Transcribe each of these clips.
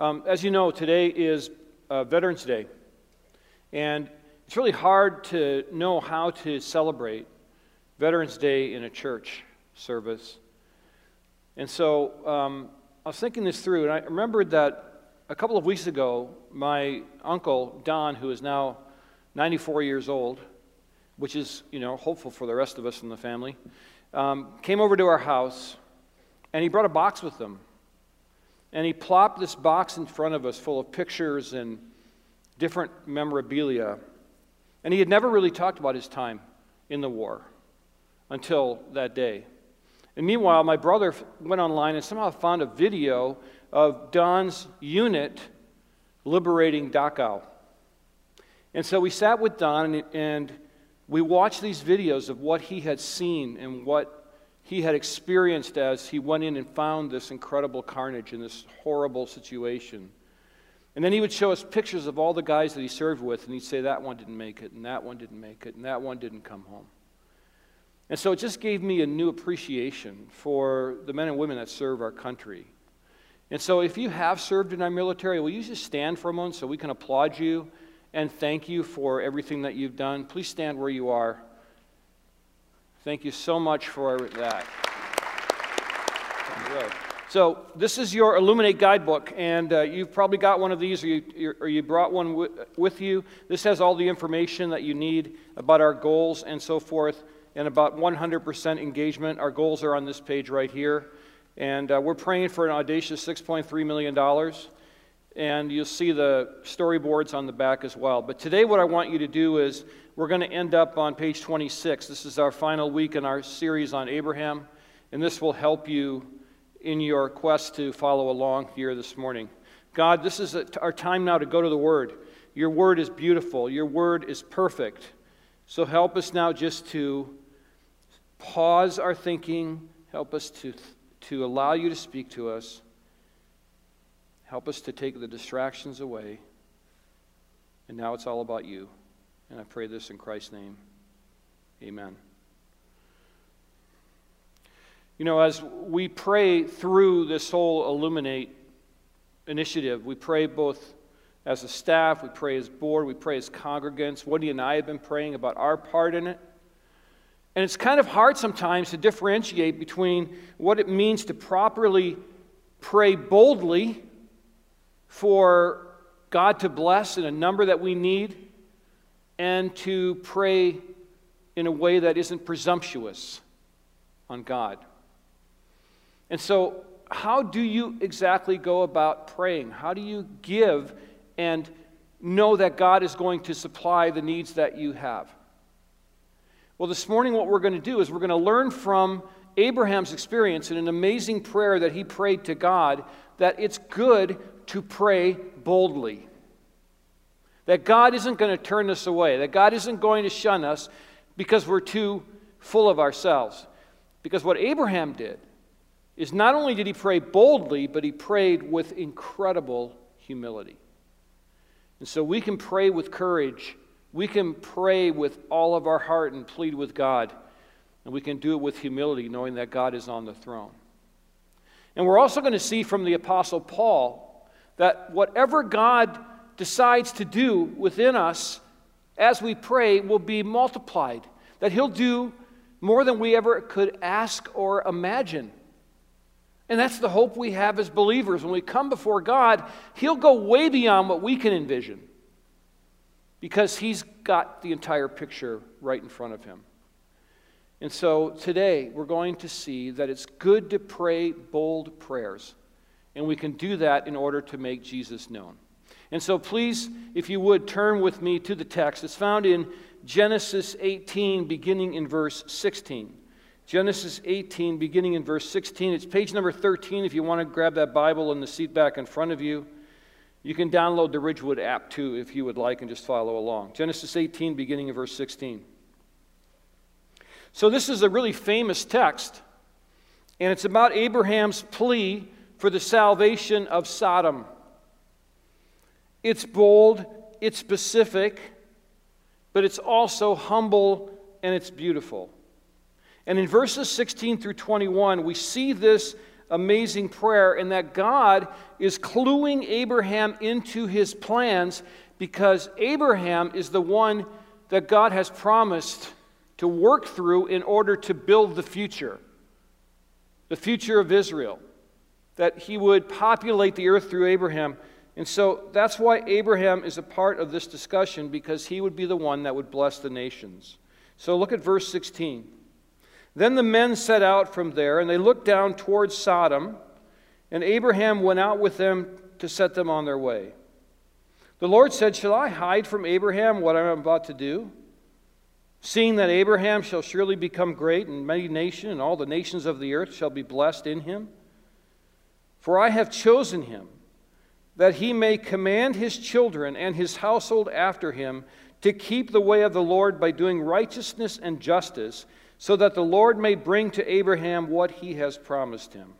Um, as you know, today is uh, Veterans Day. And it's really hard to know how to celebrate Veterans Day in a church service. And so um, I was thinking this through, and I remembered that a couple of weeks ago, my uncle, Don, who is now 94 years old, which is, you know, hopeful for the rest of us in the family, um, came over to our house, and he brought a box with him. And he plopped this box in front of us full of pictures and different memorabilia. And he had never really talked about his time in the war until that day. And meanwhile, my brother went online and somehow found a video of Don's unit liberating Dachau. And so we sat with Don and we watched these videos of what he had seen and what he had experienced as he went in and found this incredible carnage in this horrible situation. And then he would show us pictures of all the guys that he served with, and he'd say, That one didn't make it, and that one didn't make it, and that one didn't come home. And so it just gave me a new appreciation for the men and women that serve our country. And so if you have served in our military, will you just stand for a moment so we can applaud you and thank you for everything that you've done? Please stand where you are. Thank you so much for that. So, this is your Illuminate guidebook, and uh, you've probably got one of these or you, or you brought one w- with you. This has all the information that you need about our goals and so forth, and about 100% engagement. Our goals are on this page right here. And uh, we're praying for an audacious $6.3 million. And you'll see the storyboards on the back as well. But today, what I want you to do is we're going to end up on page 26. This is our final week in our series on Abraham. And this will help you in your quest to follow along here this morning. God, this is our time now to go to the Word. Your Word is beautiful, your Word is perfect. So help us now just to pause our thinking, help us to, to allow you to speak to us, help us to take the distractions away. And now it's all about you. And I pray this in Christ's name. Amen. You know, as we pray through this whole Illuminate initiative, we pray both as a staff, we pray as board, we pray as congregants. Woody and I have been praying about our part in it. And it's kind of hard sometimes to differentiate between what it means to properly pray boldly for God to bless in a number that we need and to pray in a way that isn't presumptuous on God. And so, how do you exactly go about praying? How do you give and know that God is going to supply the needs that you have? Well, this morning, what we're going to do is we're going to learn from Abraham's experience in an amazing prayer that he prayed to God that it's good to pray boldly. That God isn't going to turn us away, that God isn't going to shun us because we're too full of ourselves. Because what Abraham did is not only did he pray boldly, but he prayed with incredible humility. And so we can pray with courage. We can pray with all of our heart and plead with God. And we can do it with humility, knowing that God is on the throne. And we're also going to see from the Apostle Paul that whatever God decides to do within us as we pray will be multiplied, that He'll do more than we ever could ask or imagine. And that's the hope we have as believers. When we come before God, He'll go way beyond what we can envision because He's got the entire picture right in front of Him. And so today, we're going to see that it's good to pray bold prayers. And we can do that in order to make Jesus known. And so, please, if you would, turn with me to the text. It's found in Genesis 18, beginning in verse 16. Genesis 18, beginning in verse 16. It's page number 13 if you want to grab that Bible in the seat back in front of you. You can download the Ridgewood app too if you would like and just follow along. Genesis 18, beginning in verse 16. So, this is a really famous text, and it's about Abraham's plea for the salvation of Sodom. It's bold, it's specific, but it's also humble and it's beautiful. And in verses 16 through 21, we see this amazing prayer, and that God is cluing Abraham into his plans because Abraham is the one that God has promised to work through in order to build the future, the future of Israel, that he would populate the earth through Abraham. And so that's why Abraham is a part of this discussion because he would be the one that would bless the nations. So look at verse 16. Then the men set out from there, and they looked down towards Sodom, and Abraham went out with them to set them on their way. The Lord said, Shall I hide from Abraham what I am about to do? Seeing that Abraham shall surely become great and many nations, and all the nations of the earth shall be blessed in him. For I have chosen him, that he may command his children and his household after him to keep the way of the Lord by doing righteousness and justice, so that the Lord may bring to Abraham what he has promised him.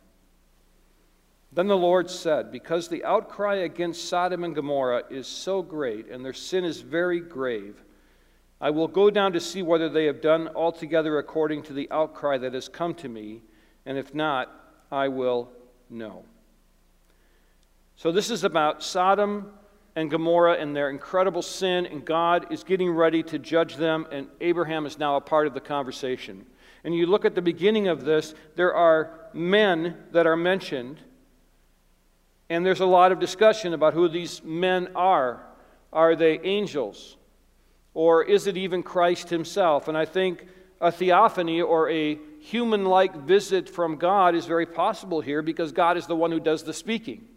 Then the Lord said, Because the outcry against Sodom and Gomorrah is so great, and their sin is very grave, I will go down to see whether they have done altogether according to the outcry that has come to me, and if not, I will know. So, this is about Sodom and Gomorrah and their incredible sin, and God is getting ready to judge them, and Abraham is now a part of the conversation. And you look at the beginning of this, there are men that are mentioned, and there's a lot of discussion about who these men are. Are they angels? Or is it even Christ himself? And I think a theophany or a human like visit from God is very possible here because God is the one who does the speaking.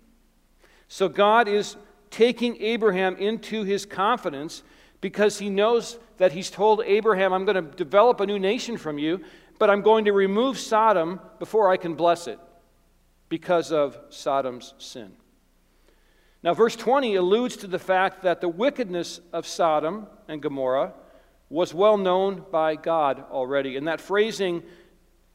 So God is taking Abraham into his confidence because he knows that he's told Abraham, I'm going to develop a new nation from you, but I'm going to remove Sodom before I can bless it because of Sodom's sin. Now, verse 20 alludes to the fact that the wickedness of Sodom and Gomorrah was well known by God already. And that phrasing,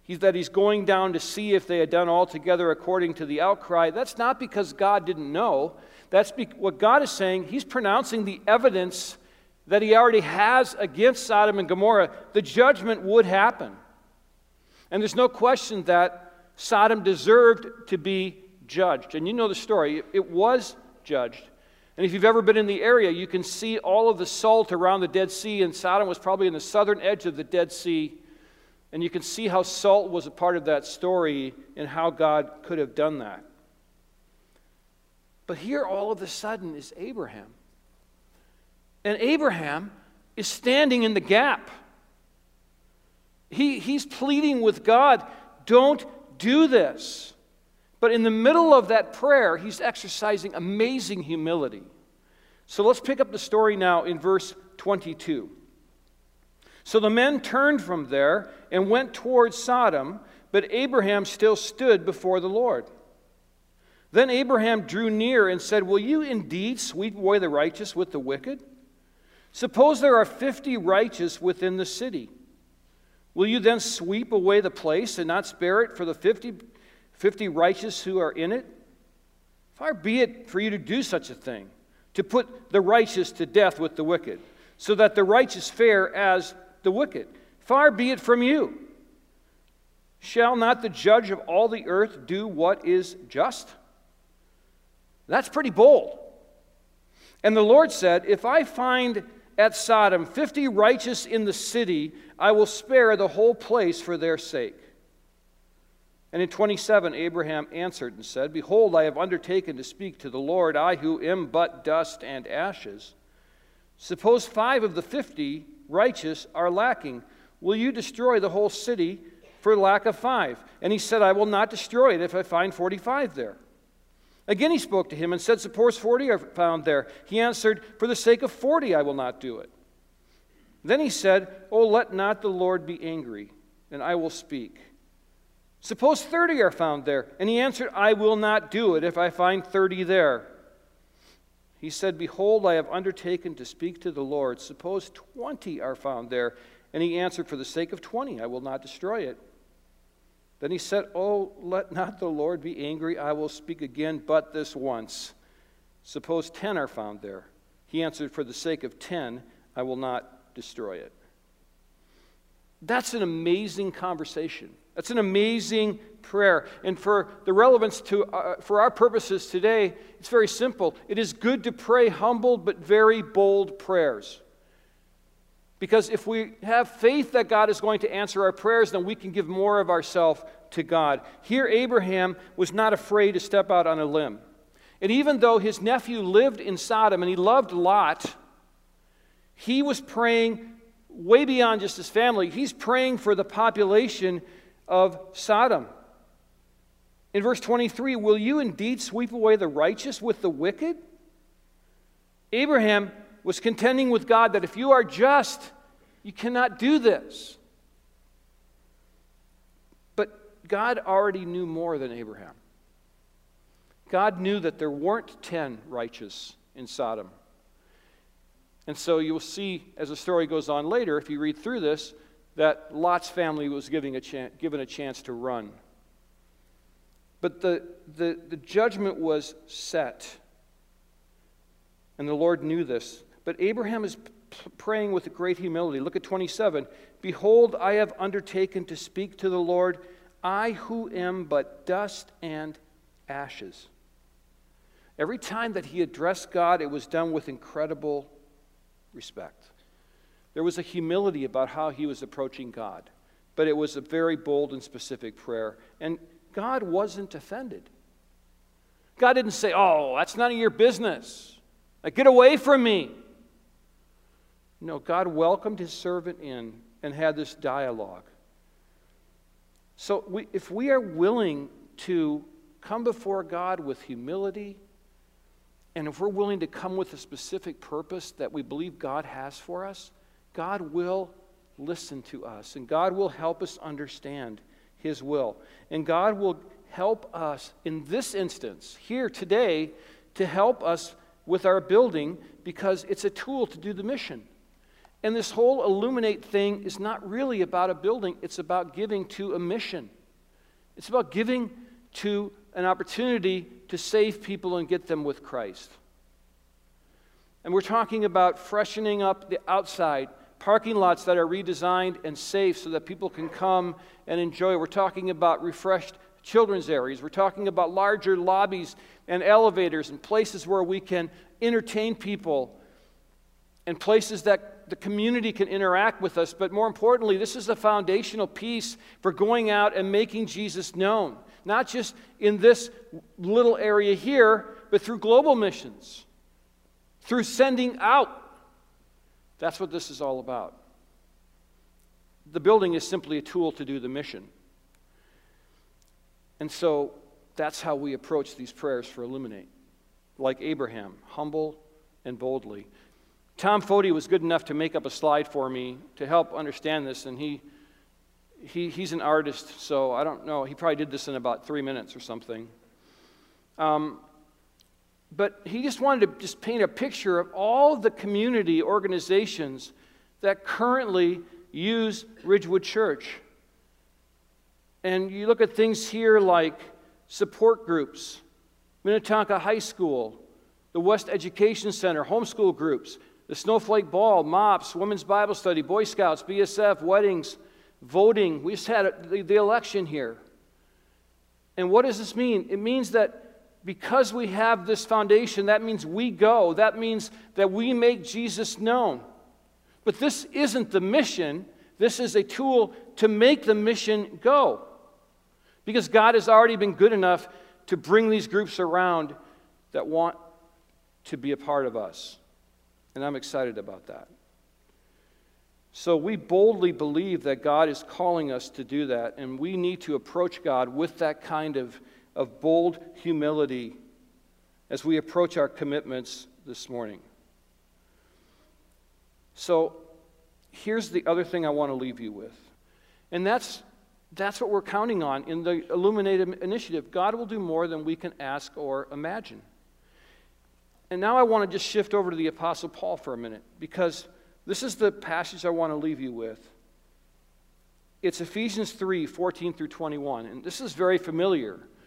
he's, that he's going down to see if they had done altogether according to the outcry, that's not because God didn't know. That's be, what God is saying. He's pronouncing the evidence that he already has against Sodom and Gomorrah. The judgment would happen. And there's no question that Sodom deserved to be judged. And you know the story. It was judged. And if you've ever been in the area, you can see all of the salt around the Dead Sea, and Sodom was probably in the southern edge of the Dead Sea. And you can see how salt was a part of that story and how God could have done that. But here, all of a sudden, is Abraham. And Abraham is standing in the gap. He, he's pleading with God, don't do this. But in the middle of that prayer, he's exercising amazing humility. So let's pick up the story now in verse 22. So the men turned from there and went towards Sodom, but Abraham still stood before the Lord. Then Abraham drew near and said, Will you indeed sweep away the righteous with the wicked? Suppose there are fifty righteous within the city. Will you then sweep away the place and not spare it for the fifty 50 righteous who are in it? Far be it for you to do such a thing, to put the righteous to death with the wicked, so that the righteous fare as the wicked. Far be it from you. Shall not the judge of all the earth do what is just? That's pretty bold. And the Lord said, If I find at Sodom 50 righteous in the city, I will spare the whole place for their sake. And in 27, Abraham answered and said, Behold, I have undertaken to speak to the Lord, I who am but dust and ashes. Suppose five of the fifty righteous are lacking. Will you destroy the whole city for lack of five? And he said, I will not destroy it if I find 45 there. Again he spoke to him and said, Suppose 40 are found there. He answered, For the sake of 40 I will not do it. Then he said, Oh, let not the Lord be angry, and I will speak. Suppose 30 are found there. And he answered, I will not do it if I find 30 there. He said, Behold, I have undertaken to speak to the Lord. Suppose 20 are found there. And he answered, For the sake of 20, I will not destroy it. Then he said, Oh, let not the Lord be angry. I will speak again, but this once. Suppose 10 are found there. He answered, For the sake of 10, I will not destroy it. That's an amazing conversation. That's an amazing prayer. And for the relevance to, uh, for our purposes today, it's very simple. It is good to pray humble but very bold prayers. Because if we have faith that God is going to answer our prayers, then we can give more of ourselves to God. Here, Abraham was not afraid to step out on a limb. And even though his nephew lived in Sodom and he loved Lot, he was praying way beyond just his family. He's praying for the population of Sodom. In verse 23, will you indeed sweep away the righteous with the wicked? Abraham was contending with God that if you are just, you cannot do this. But God already knew more than Abraham. God knew that there weren't 10 righteous in Sodom. And so you'll see as the story goes on later, if you read through this, that Lot's family was a chance, given a chance to run. But the, the, the judgment was set. And the Lord knew this. But Abraham is praying with great humility. Look at 27. Behold, I have undertaken to speak to the Lord, I who am but dust and ashes. Every time that he addressed God, it was done with incredible respect. There was a humility about how he was approaching God, but it was a very bold and specific prayer. And God wasn't offended. God didn't say, Oh, that's none of your business. Like, get away from me. No, God welcomed his servant in and had this dialogue. So, we, if we are willing to come before God with humility, and if we're willing to come with a specific purpose that we believe God has for us, God will listen to us and God will help us understand His will. And God will help us in this instance, here today, to help us with our building because it's a tool to do the mission. And this whole illuminate thing is not really about a building, it's about giving to a mission. It's about giving to an opportunity to save people and get them with Christ. And we're talking about freshening up the outside, parking lots that are redesigned and safe so that people can come and enjoy. We're talking about refreshed children's areas. We're talking about larger lobbies and elevators and places where we can entertain people and places that the community can interact with us. But more importantly, this is the foundational piece for going out and making Jesus known, not just in this little area here, but through global missions, through sending out. That's what this is all about. The building is simply a tool to do the mission. And so that's how we approach these prayers for Illuminate. Like Abraham, humble and boldly. Tom Foti was good enough to make up a slide for me to help understand this, and he, he, he's an artist, so I don't know. He probably did this in about three minutes or something. Um, but he just wanted to just paint a picture of all the community organizations that currently use Ridgewood Church. And you look at things here like support groups, Minnetonka High School, the West Education Center, homeschool groups, the Snowflake Ball, MOPS, Women's Bible Study, Boy Scouts, BSF, weddings, voting. We just had the, election here. And what does this mean? It means that because we have this foundation, that means we go. That means that we make Jesus known. But this isn't the mission, this is a tool to make the mission go. Because God has already been good enough to bring these groups around that want to be a part of us. And I'm excited about that. So we boldly believe that God is calling us to do that, and we need to approach God with that kind of, of bold humility as we approach our commitments this morning. So here's the other thing I want to leave you with, and that's, that's what we're counting on in the Illuminated Initiative. God will do more than we can ask or imagine. And now I want to just shift over to the Apostle Paul for a minute because this is the passage I want to leave you with. It's Ephesians 3 14 through 21. And this is very familiar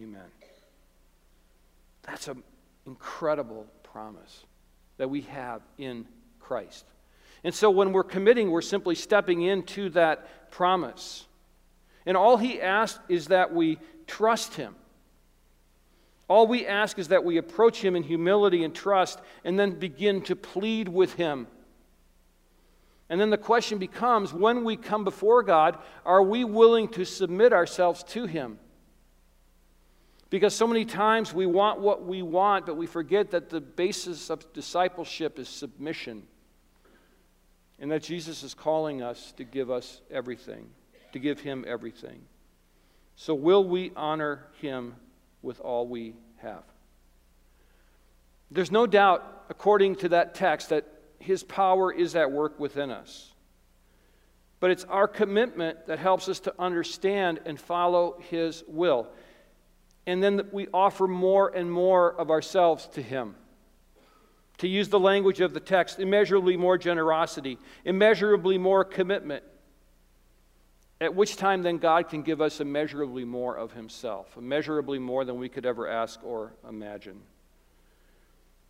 Amen. That's an incredible promise that we have in Christ. And so when we're committing, we're simply stepping into that promise. And all he asks is that we trust him. All we ask is that we approach him in humility and trust and then begin to plead with him. And then the question becomes when we come before God, are we willing to submit ourselves to him? Because so many times we want what we want, but we forget that the basis of discipleship is submission and that Jesus is calling us to give us everything, to give Him everything. So, will we honor Him with all we have? There's no doubt, according to that text, that His power is at work within us. But it's our commitment that helps us to understand and follow His will. And then we offer more and more of ourselves to Him to use the language of the text, immeasurably more generosity, immeasurably more commitment. At which time, then, God can give us immeasurably more of Himself, immeasurably more than we could ever ask or imagine.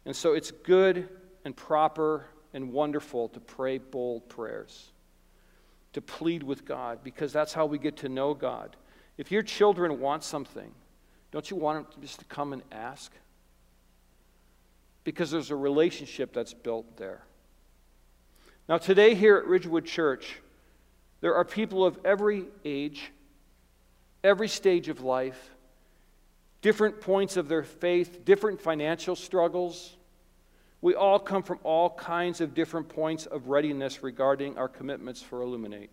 And so it's good and proper and wonderful to pray bold prayers, to plead with God, because that's how we get to know God. If your children want something, don't you want them just to come and ask? because there's a relationship that's built there. Now, today here at Ridgewood Church, there are people of every age, every stage of life, different points of their faith, different financial struggles. We all come from all kinds of different points of readiness regarding our commitments for Illuminate.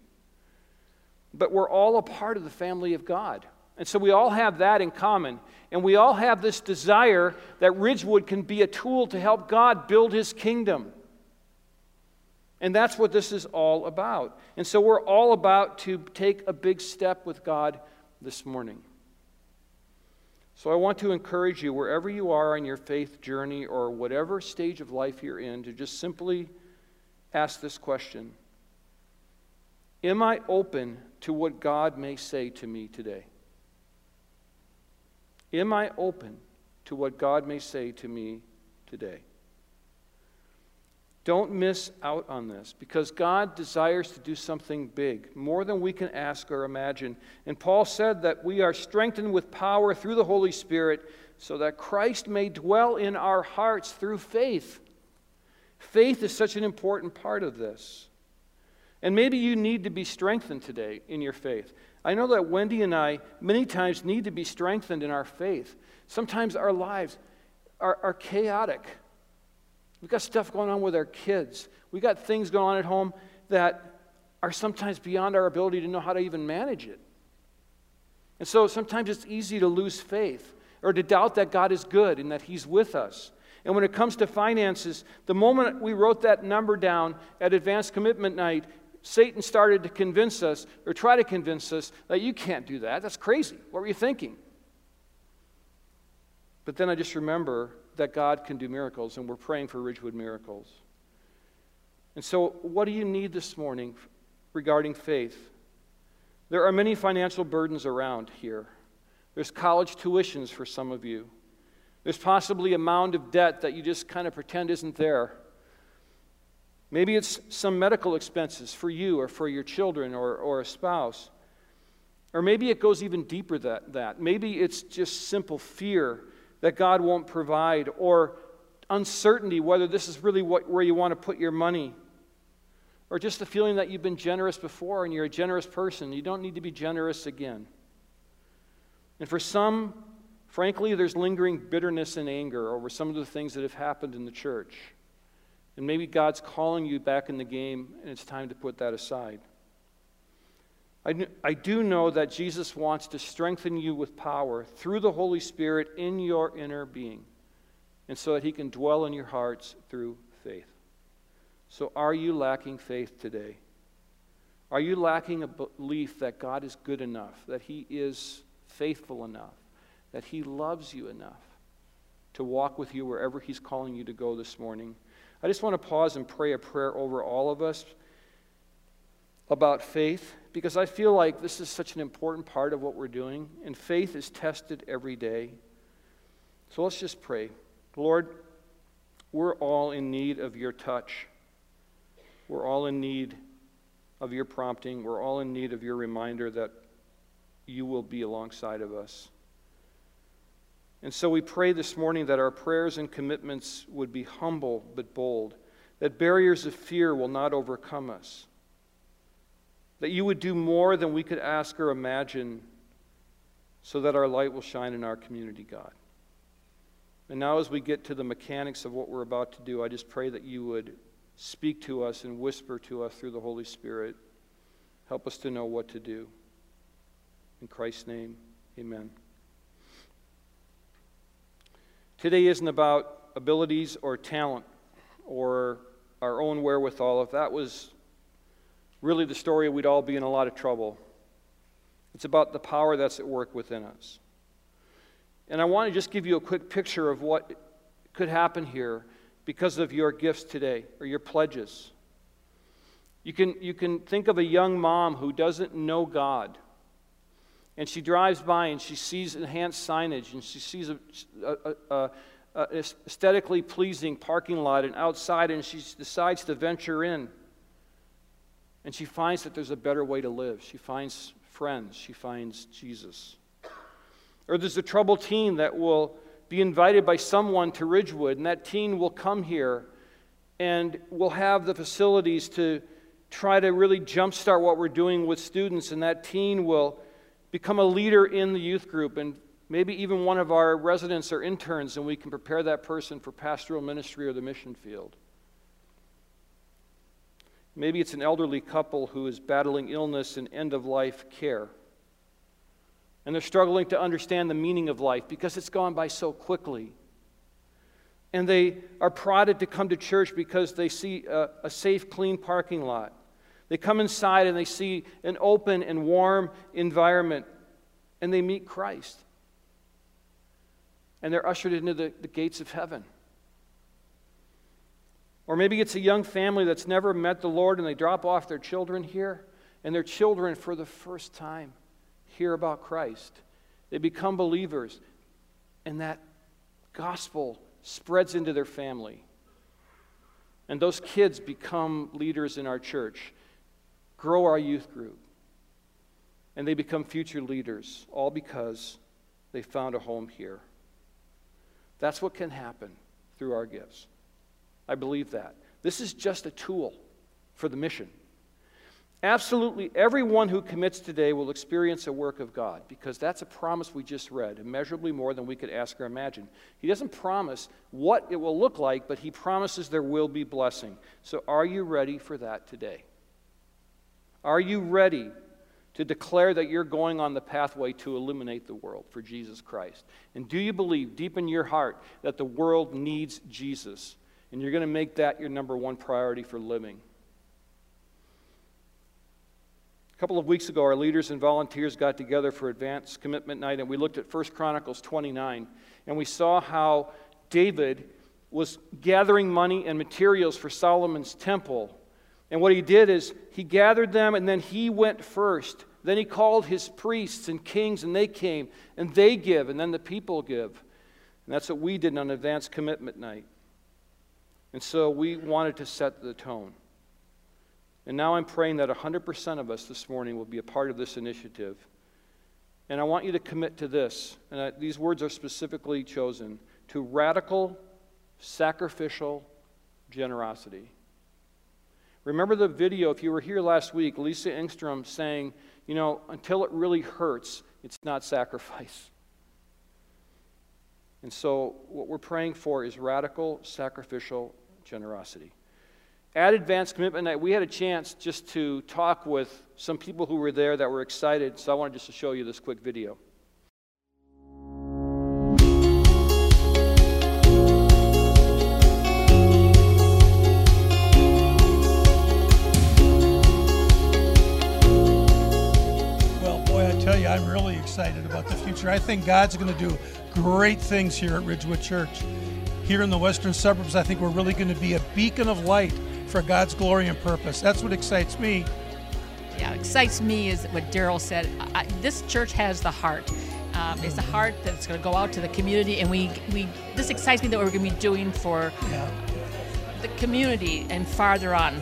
But we're all a part of the family of God. And so we all have that in common. And we all have this desire that Ridgewood can be a tool to help God build his kingdom. And that's what this is all about. And so we're all about to take a big step with God this morning. So I want to encourage you, wherever you are on your faith journey or whatever stage of life you're in, to just simply ask this question Am I open to what God may say to me today? Am I open to what God may say to me today? Don't miss out on this because God desires to do something big, more than we can ask or imagine. And Paul said that we are strengthened with power through the Holy Spirit so that Christ may dwell in our hearts through faith. Faith is such an important part of this. And maybe you need to be strengthened today in your faith. I know that Wendy and I many times need to be strengthened in our faith. Sometimes our lives are, are chaotic. We've got stuff going on with our kids. We've got things going on at home that are sometimes beyond our ability to know how to even manage it. And so sometimes it's easy to lose faith or to doubt that God is good and that He's with us. And when it comes to finances, the moment we wrote that number down at advanced commitment night, Satan started to convince us, or try to convince us, that you can't do that. That's crazy. What were you thinking? But then I just remember that God can do miracles, and we're praying for Ridgewood miracles. And so, what do you need this morning regarding faith? There are many financial burdens around here. There's college tuitions for some of you. There's possibly a mound of debt that you just kind of pretend isn't there. Maybe it's some medical expenses for you or for your children or, or a spouse. Or maybe it goes even deeper than that. Maybe it's just simple fear that God won't provide or uncertainty whether this is really what, where you want to put your money. Or just the feeling that you've been generous before and you're a generous person. You don't need to be generous again. And for some, frankly, there's lingering bitterness and anger over some of the things that have happened in the church. And maybe God's calling you back in the game, and it's time to put that aside. I, I do know that Jesus wants to strengthen you with power through the Holy Spirit in your inner being, and so that He can dwell in your hearts through faith. So, are you lacking faith today? Are you lacking a belief that God is good enough, that He is faithful enough, that He loves you enough to walk with you wherever He's calling you to go this morning? I just want to pause and pray a prayer over all of us about faith because I feel like this is such an important part of what we're doing, and faith is tested every day. So let's just pray. Lord, we're all in need of your touch. We're all in need of your prompting. We're all in need of your reminder that you will be alongside of us. And so we pray this morning that our prayers and commitments would be humble but bold, that barriers of fear will not overcome us that you would do more than we could ask or imagine so that our light will shine in our community, God. And now, as we get to the mechanics of what we're about to do, I just pray that you would speak to us and whisper to us through the Holy Spirit. Help us to know what to do. In Christ's name, amen. Today isn't about abilities or talent or our own wherewithal. If that was really the story, we'd all be in a lot of trouble. It's about the power that's at work within us. And I want to just give you a quick picture of what could happen here because of your gifts today or your pledges. You can, you can think of a young mom who doesn't know God. And she drives by and she sees enhanced signage and she sees a, a, a, a aesthetically pleasing parking lot and outside and she decides to venture in. And she finds that there's a better way to live. She finds friends. She finds Jesus. Or there's a troubled teen that will be invited by someone to Ridgewood, and that teen will come here and will have the facilities to try to really jumpstart what we're doing with students, and that teen will become a leader in the youth group and maybe even one of our residents or interns, and we can prepare that person for pastoral ministry or the mission field. Maybe it's an elderly couple who is battling illness and end of life care. And they're struggling to understand the meaning of life because it's gone by so quickly. And they are prodded to come to church because they see a, a safe, clean parking lot. They come inside and they see an open and warm environment and they meet Christ. And they're ushered into the, the gates of heaven. Or maybe it's a young family that's never met the Lord and they drop off their children here, and their children, for the first time, hear about Christ. They become believers, and that gospel spreads into their family. And those kids become leaders in our church, grow our youth group, and they become future leaders, all because they found a home here. That's what can happen through our gifts. I believe that. This is just a tool for the mission. Absolutely everyone who commits today will experience a work of God because that's a promise we just read, immeasurably more than we could ask or imagine. He doesn't promise what it will look like, but He promises there will be blessing. So, are you ready for that today? Are you ready to declare that you're going on the pathway to illuminate the world for Jesus Christ? And do you believe deep in your heart that the world needs Jesus? And you're going to make that your number one priority for living. A couple of weeks ago, our leaders and volunteers got together for Advanced Commitment Night, and we looked at 1 Chronicles 29, and we saw how David was gathering money and materials for Solomon's temple. And what he did is he gathered them, and then he went first. Then he called his priests and kings, and they came, and they give, and then the people give. And that's what we did on Advanced Commitment Night. And so we wanted to set the tone. And now I'm praying that 100% of us this morning will be a part of this initiative. And I want you to commit to this, and I, these words are specifically chosen to radical, sacrificial generosity. Remember the video, if you were here last week, Lisa Engstrom saying, you know, until it really hurts, it's not sacrifice. And so, what we're praying for is radical, sacrificial generosity. At Advanced Commitment Night, we had a chance just to talk with some people who were there that were excited, so I wanted just to show you this quick video. I'm really excited about the future. I think God's going to do great things here at Ridgewood Church. Here in the western suburbs, I think we're really going to be a beacon of light for God's glory and purpose. That's what excites me. Yeah, excites me is what Daryl said. I, this church has the heart. Um, it's a heart that's going to go out to the community, and we, we this excites me that we're going to be doing for Yeah. the community and farther on.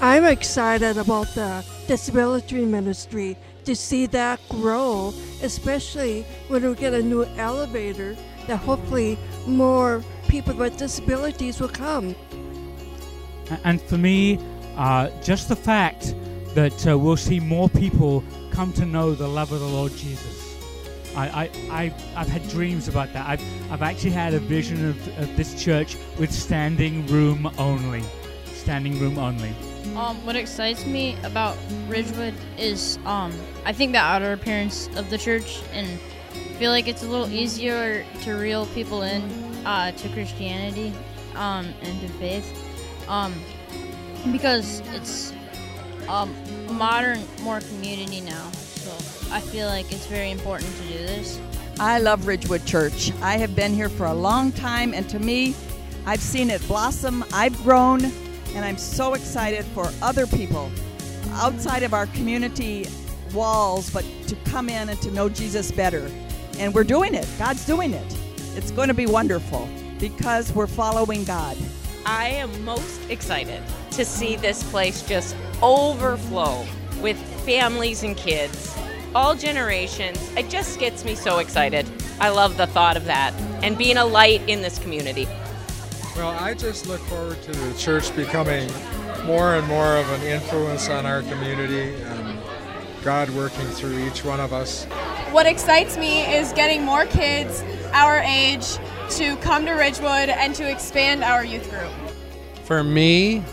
I'm excited about the disability ministry to see that grow, especially when we get a new elevator that hopefully more people with disabilities will come. And for me, uh, just the fact that uh, we'll see more people come to know the love of the Lord Jesus. I, I, I, I've had dreams about that. I've, I've actually had a vision of, of this church with standing room only. Standing room only. Um, what excites me about Ridgewood is um, I think the outer appearance of the church, and feel like it's a little easier to reel people in uh, to Christianity um, and to faith, um, because it's um, a modern, more community now. So I feel like it's very important to do this. I love Ridgewood Church. I have been here for a long time, and to me, I've seen it blossom. I've grown, and I'm so excited for other people outside of our community walls, but to come in and to know Jesus better. And we're doing it. God's doing it. It's going to be wonderful because we're following God. I am most excited to see this place just overflow with families and kids, all generations. It just gets me so excited. I love the thought of that and being a light in this community. Well, I just look forward to the church becoming more and more of an influence on our community and God working through each one of us. What excites me is getting more kids our age to come to Ridgewood and to expand our youth group. For me,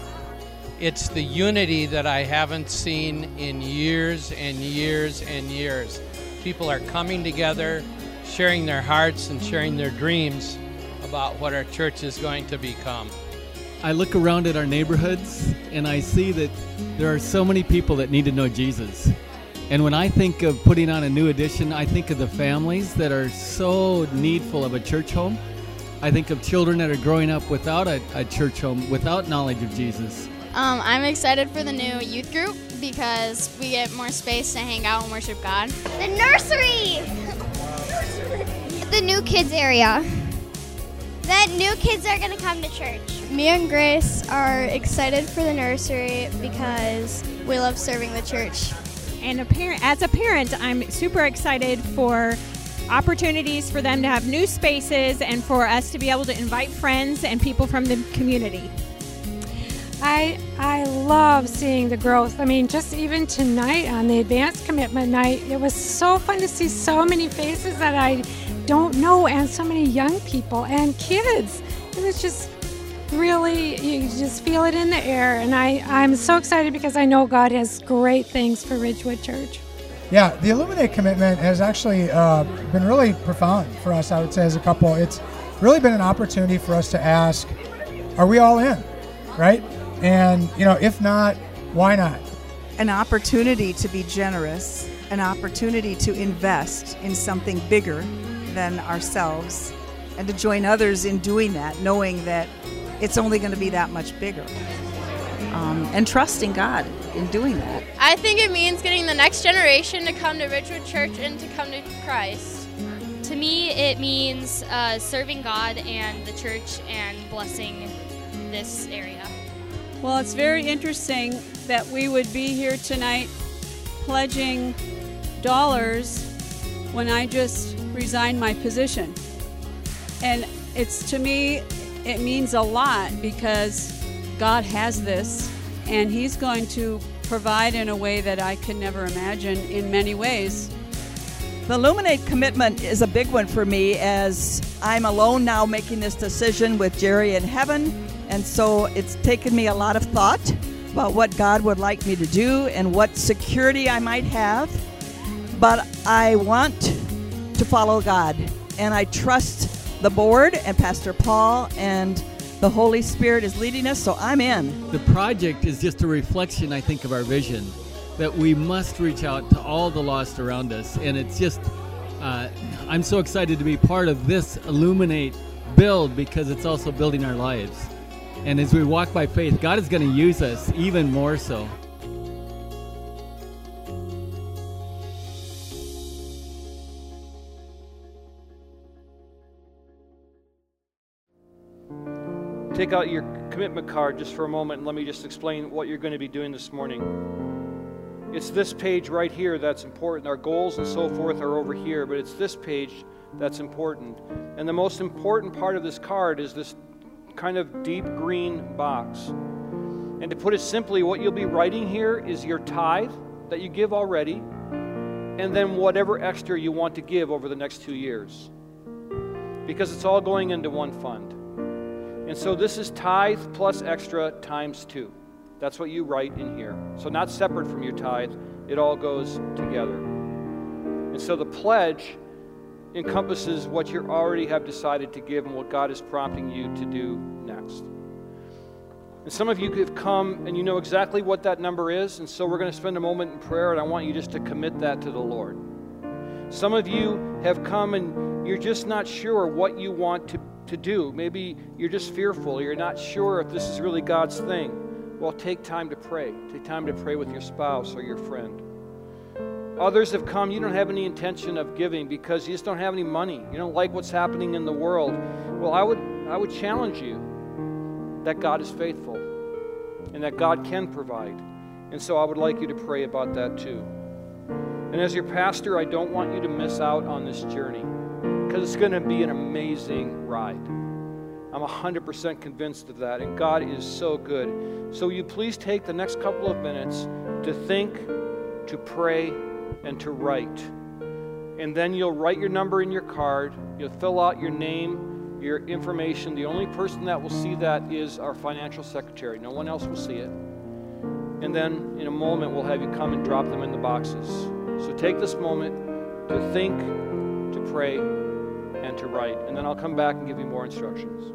it's the unity that I haven't seen in years and years and years. People are coming together, sharing their hearts and sharing their dreams about what our church is going to become. I look around at our neighborhoods and I see that there are so many people that need to know Jesus. And when I think of putting on a new edition, I think of the families that are so needful of a church home. I think of children that are growing up without a, a church home, without knowledge of Jesus. Um, I'm excited for the new youth group because we get more space to hang out and worship God. The nursery! the new kids area. That new kids are going to come to church. Me and Grace are excited for the nursery because we love serving the church. And a parent, as a parent, I'm super excited for opportunities for them to have new spaces and for us to be able to invite friends and people from the community. I I love seeing the growth. I mean, just even tonight on the advanced commitment night, it was so fun to see so many faces that I don't know and so many young people and kids. It was just really you just feel it in the air and I I'm so excited because I know God has great things for Ridgewood Church. Yeah, the Illuminate commitment has actually uh, been really profound for us, I would say, as a couple. It's really been an opportunity for us to ask, are we all in? Right? And, you know, if not, why not? An opportunity to be generous, an opportunity to invest in something bigger than ourselves, and to join others in doing that, knowing that it's only going to be that much bigger. Um, and trusting God in doing that. I think it means getting the next generation to come to Ridgewood Church and to come to Christ. To me, it means uh, serving God and the church and blessing this area. Well, it's very interesting that we would be here tonight pledging dollars when I just resigned my position. And it's to me, it means a lot because God has this and He's going to provide in a way that I could never imagine in many ways. The Illuminate commitment is a big one for me as I'm alone now making this decision with Jerry in heaven. And so it's taken me a lot of thought about what God would like me to do and what security I might have. But I want to follow God. And I trust the board and Pastor Paul and the Holy Spirit is leading us, so I'm in. The project is just a reflection, I think, of our vision that we must reach out to all the lost around us. And it's just, uh, I'm so excited to be part of this Illuminate build because it's also building our lives. And as we walk by faith, God is going to use us even more so. Take out your commitment card just for a moment and let me just explain what you're going to be doing this morning. It's this page right here that's important. Our goals and so forth are over here, but it's this page that's important. And the most important part of this card is this kind of deep green box. And to put it simply, what you'll be writing here is your tithe that you give already, and then whatever extra you want to give over the next two years. Because it's all going into one fund. And so this is tithe plus extra times two. That's what you write in here. So, not separate from your tithe, it all goes together. And so the pledge encompasses what you already have decided to give and what God is prompting you to do next. And some of you have come and you know exactly what that number is, and so we're going to spend a moment in prayer, and I want you just to commit that to the Lord. Some of you have come and you're just not sure what you want to to do. Maybe you're just fearful, you're not sure if this is really God's thing. Well, take time to pray. Take time to pray with your spouse or your friend. Others have come, you don't have any intention of giving because you just don't have any money. You don't like what's happening in the world. Well, I would, I would challenge you that God is faithful and that God can provide. And so I would like you to pray about that too. And as your pastor, I don't want you to miss out on this journey because it's going to be an amazing ride. I'm 100% convinced of that, and God is so good. So, you please take the next couple of minutes to think, to pray, and to write. And then you'll write your number in your card, you'll fill out your name, your information. The only person that will see that is our financial secretary, no one else will see it. And then in a moment, we'll have you come and drop them in the boxes. So, take this moment to think, to pray, to write. And then I'll come back and give you more instructions.